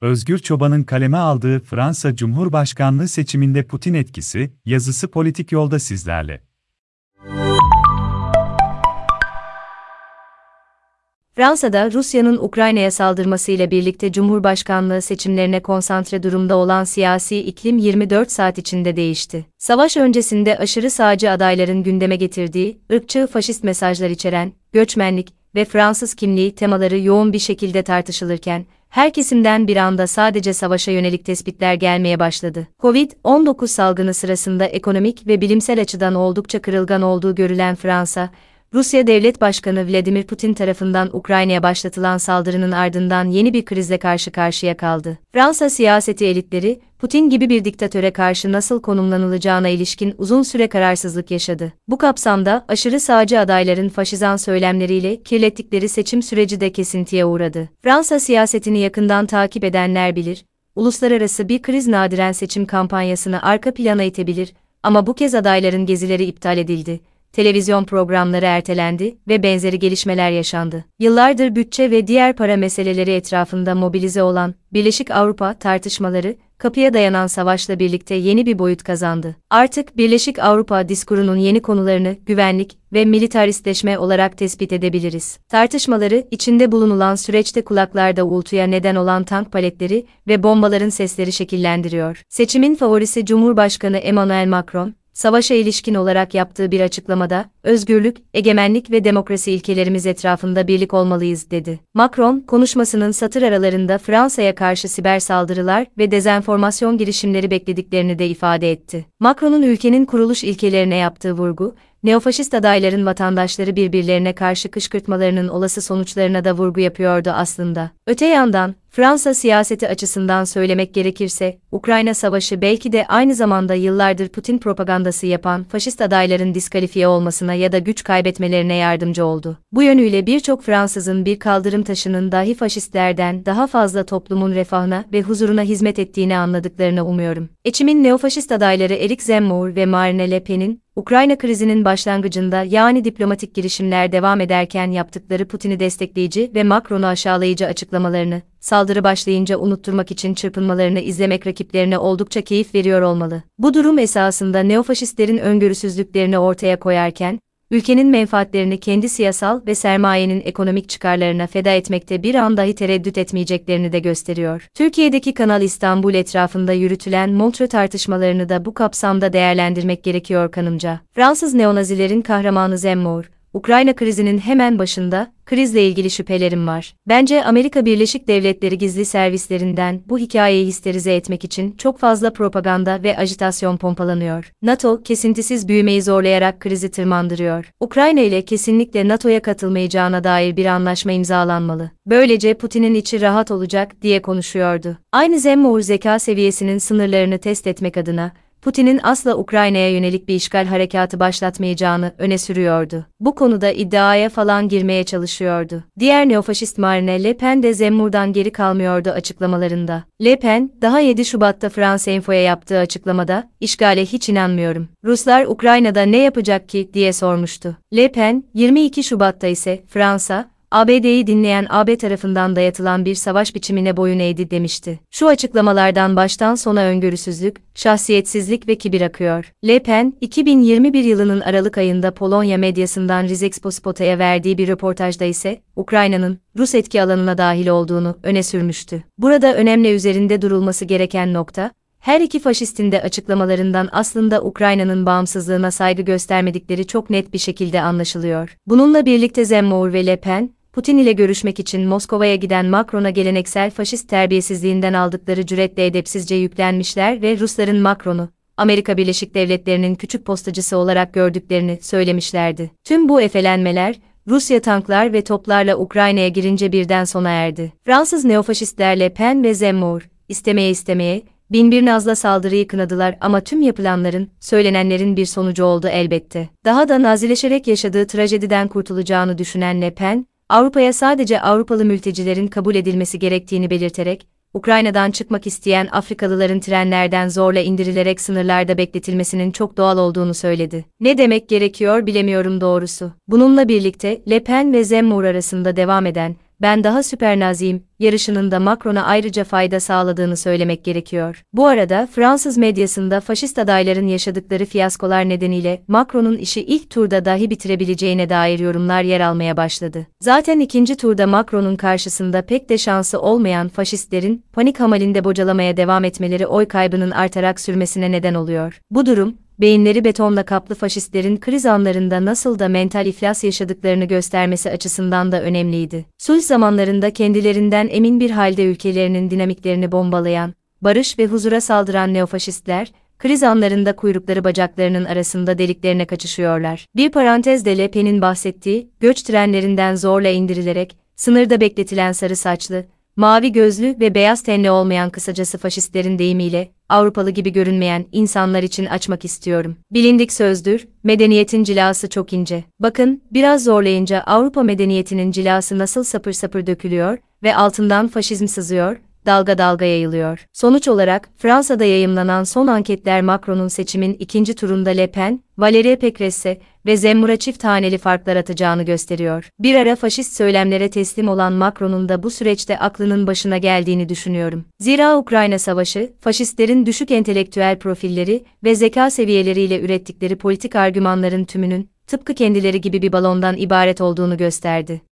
Özgür Çoban'ın kaleme aldığı Fransa Cumhurbaşkanlığı seçiminde Putin etkisi, yazısı politik yolda sizlerle. Fransa'da Rusya'nın Ukrayna'ya saldırmasıyla birlikte Cumhurbaşkanlığı seçimlerine konsantre durumda olan siyasi iklim 24 saat içinde değişti. Savaş öncesinde aşırı sağcı adayların gündeme getirdiği, ırkçı faşist mesajlar içeren, göçmenlik ve Fransız kimliği temaları yoğun bir şekilde tartışılırken, her kesimden bir anda sadece savaşa yönelik tespitler gelmeye başladı. Covid-19 salgını sırasında ekonomik ve bilimsel açıdan oldukça kırılgan olduğu görülen Fransa, Rusya Devlet Başkanı Vladimir Putin tarafından Ukrayna'ya başlatılan saldırının ardından yeni bir krizle karşı karşıya kaldı. Fransa siyaseti elitleri, Putin gibi bir diktatöre karşı nasıl konumlanılacağına ilişkin uzun süre kararsızlık yaşadı. Bu kapsamda aşırı sağcı adayların faşizan söylemleriyle kirlettikleri seçim süreci de kesintiye uğradı. Fransa siyasetini yakından takip edenler bilir, uluslararası bir kriz nadiren seçim kampanyasını arka plana itebilir ama bu kez adayların gezileri iptal edildi televizyon programları ertelendi ve benzeri gelişmeler yaşandı. Yıllardır bütçe ve diğer para meseleleri etrafında mobilize olan Birleşik Avrupa tartışmaları, kapıya dayanan savaşla birlikte yeni bir boyut kazandı. Artık Birleşik Avrupa diskurunun yeni konularını güvenlik ve militaristleşme olarak tespit edebiliriz. Tartışmaları, içinde bulunulan süreçte kulaklarda uğultuya neden olan tank paletleri ve bombaların sesleri şekillendiriyor. Seçimin favorisi Cumhurbaşkanı Emmanuel Macron, savaşa ilişkin olarak yaptığı bir açıklamada, özgürlük, egemenlik ve demokrasi ilkelerimiz etrafında birlik olmalıyız dedi. Macron, konuşmasının satır aralarında Fransa'ya karşı siber saldırılar ve dezenformasyon girişimleri beklediklerini de ifade etti. Macron'un ülkenin kuruluş ilkelerine yaptığı vurgu, neofaşist adayların vatandaşları birbirlerine karşı kışkırtmalarının olası sonuçlarına da vurgu yapıyordu aslında. Öte yandan, Fransa siyaseti açısından söylemek gerekirse, Ukrayna Savaşı belki de aynı zamanda yıllardır Putin propagandası yapan faşist adayların diskalifiye olmasına ya da güç kaybetmelerine yardımcı oldu. Bu yönüyle birçok Fransızın bir kaldırım taşının dahi faşistlerden daha fazla toplumun refahına ve huzuruna hizmet ettiğini anladıklarını umuyorum. Eçimin neofaşist adayları Eric Zemmour ve Marine Le Pen'in Ukrayna krizinin başlangıcında yani diplomatik girişimler devam ederken yaptıkları Putin'i destekleyici ve Macron'u aşağılayıcı açıklamalarını, saldırı başlayınca unutturmak için çırpınmalarını izlemek rakiplerine oldukça keyif veriyor olmalı. Bu durum esasında neofaşistlerin öngörüsüzlüklerini ortaya koyarken, ülkenin menfaatlerini kendi siyasal ve sermayenin ekonomik çıkarlarına feda etmekte bir an dahi tereddüt etmeyeceklerini de gösteriyor. Türkiye'deki Kanal İstanbul etrafında yürütülen Montreux tartışmalarını da bu kapsamda değerlendirmek gerekiyor kanımca. Fransız neonazilerin kahramanı Zemmour, Ukrayna krizinin hemen başında, krizle ilgili şüphelerim var. Bence Amerika Birleşik Devletleri gizli servislerinden bu hikayeyi histerize etmek için çok fazla propaganda ve ajitasyon pompalanıyor. NATO, kesintisiz büyümeyi zorlayarak krizi tırmandırıyor. Ukrayna ile kesinlikle NATO'ya katılmayacağına dair bir anlaşma imzalanmalı. Böylece Putin'in içi rahat olacak diye konuşuyordu. Aynı Zemmour zeka seviyesinin sınırlarını test etmek adına, Putin'in asla Ukrayna'ya yönelik bir işgal harekatı başlatmayacağını öne sürüyordu. Bu konuda iddiaya falan girmeye çalışıyordu. Diğer neofaşist Marine Le Pen de Zemmour'dan geri kalmıyordu açıklamalarında. Le Pen, daha 7 Şubat'ta France Info'ya yaptığı açıklamada, işgale hiç inanmıyorum. Ruslar Ukrayna'da ne yapacak ki diye sormuştu. Le Pen, 22 Şubat'ta ise Fransa, ABD'yi dinleyen AB tarafından dayatılan bir savaş biçimine boyun eğdi demişti. Şu açıklamalardan baştan sona öngörüsüzlük, şahsiyetsizlik ve kibir akıyor. Le Pen, 2021 yılının Aralık ayında Polonya medyasından Rizexpospota'ya verdiği bir röportajda ise, Ukrayna'nın, Rus etki alanına dahil olduğunu öne sürmüştü. Burada önemli üzerinde durulması gereken nokta, her iki faşistin de açıklamalarından aslında Ukrayna'nın bağımsızlığına saygı göstermedikleri çok net bir şekilde anlaşılıyor. Bununla birlikte Zemmour ve Le Pen, Putin ile görüşmek için Moskova'ya giden Macron'a geleneksel faşist terbiyesizliğinden aldıkları cüretle edepsizce yüklenmişler ve Rusların Macron'u, Amerika Birleşik Devletleri'nin küçük postacısı olarak gördüklerini söylemişlerdi. Tüm bu efelenmeler, Rusya tanklar ve toplarla Ukrayna'ya girince birden sona erdi. Fransız neofaşistlerle Pen ve Zemmour, istemeye istemeye, binbir nazla saldırıyı kınadılar ama tüm yapılanların, söylenenlerin bir sonucu oldu elbette. Daha da nazileşerek yaşadığı trajediden kurtulacağını düşünen Le Pen, Avrupa'ya sadece Avrupalı mültecilerin kabul edilmesi gerektiğini belirterek, Ukrayna'dan çıkmak isteyen Afrikalıların trenlerden zorla indirilerek sınırlarda bekletilmesinin çok doğal olduğunu söyledi. Ne demek gerekiyor bilemiyorum doğrusu. Bununla birlikte Le Pen ve Zemmour arasında devam eden ben daha süpernaziyim, yarışının da Macron'a ayrıca fayda sağladığını söylemek gerekiyor. Bu arada Fransız medyasında faşist adayların yaşadıkları fiyaskolar nedeniyle Macron'un işi ilk turda dahi bitirebileceğine dair yorumlar yer almaya başladı. Zaten ikinci turda Macron'un karşısında pek de şansı olmayan faşistlerin panik hamalinde bocalamaya devam etmeleri oy kaybının artarak sürmesine neden oluyor. Bu durum, beyinleri betonla kaplı faşistlerin kriz anlarında nasıl da mental iflas yaşadıklarını göstermesi açısından da önemliydi. Sulh zamanlarında kendilerinden emin bir halde ülkelerinin dinamiklerini bombalayan, barış ve huzura saldıran neofaşistler, kriz anlarında kuyrukları bacaklarının arasında deliklerine kaçışıyorlar. Bir parantezde Le Pen'in bahsettiği, göç trenlerinden zorla indirilerek, sınırda bekletilen sarı saçlı, mavi gözlü ve beyaz tenli olmayan kısacası faşistlerin deyimiyle, Avrupalı gibi görünmeyen insanlar için açmak istiyorum. Bilindik sözdür, medeniyetin cilası çok ince. Bakın, biraz zorlayınca Avrupa medeniyetinin cilası nasıl sapır sapır dökülüyor ve altından faşizm sızıyor, dalga dalga yayılıyor. Sonuç olarak, Fransa'da yayımlanan son anketler Macron'un seçimin ikinci turunda Le Pen, Valérie Pécresse ve Zemmour'a çift haneli farklar atacağını gösteriyor. Bir ara faşist söylemlere teslim olan Macron'un da bu süreçte aklının başına geldiğini düşünüyorum. Zira Ukrayna Savaşı, faşistlerin düşük entelektüel profilleri ve zeka seviyeleriyle ürettikleri politik argümanların tümünün, tıpkı kendileri gibi bir balondan ibaret olduğunu gösterdi.